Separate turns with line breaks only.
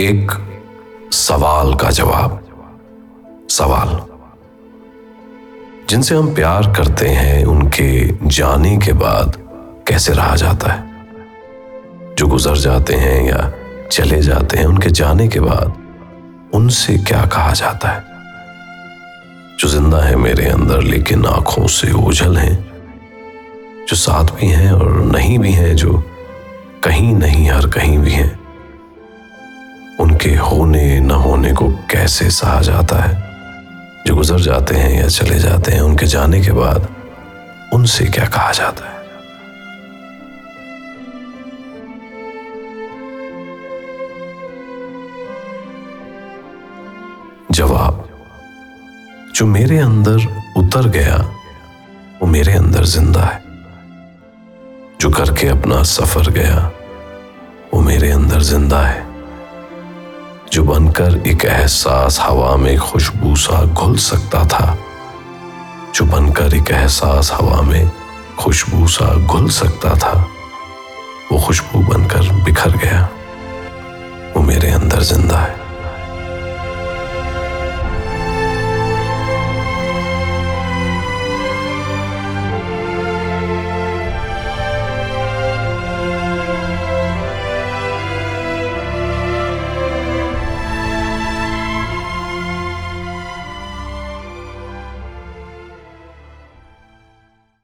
एक सवाल का जवाब। सवाल। जिनसे हम प्यार करते हैं, उनके जाने के बाद कैसे रहा जाता है? जो गुजर जाते हैं या चले जाते हैं, उनके जाने के बाद उनसे क्या कहा जाता है? जो ज़िंदा है मेरे अंदर, लेकिन आँखों से ओझल हैं। जो साथ भी हैं और नहीं भी हैं, जो कहीं नहीं, हर कहीं भी हैं। उनके होने न होने को कैसे सहा जाता है? जो गुजर जाते हैं या चले जाते हैं, उनके जाने के बाद उनसे क्या कहा जाता है? जवाब, जो मेरे अंदर उतर गया, वो मेरे अंदर ज़िंदा है। जो करके अपना सफ़र गया, वो मेरे अंदर ज़िंदा है। जो बनकर एक एहसास हवा में खुशबू सा घुल सकता था, जो बनकर एक एहसास हवा में खुशबू सा घुल सकता था, वो खुशबू बनकर बिखर गया। वो मेरे अंदर ज़िंदा है।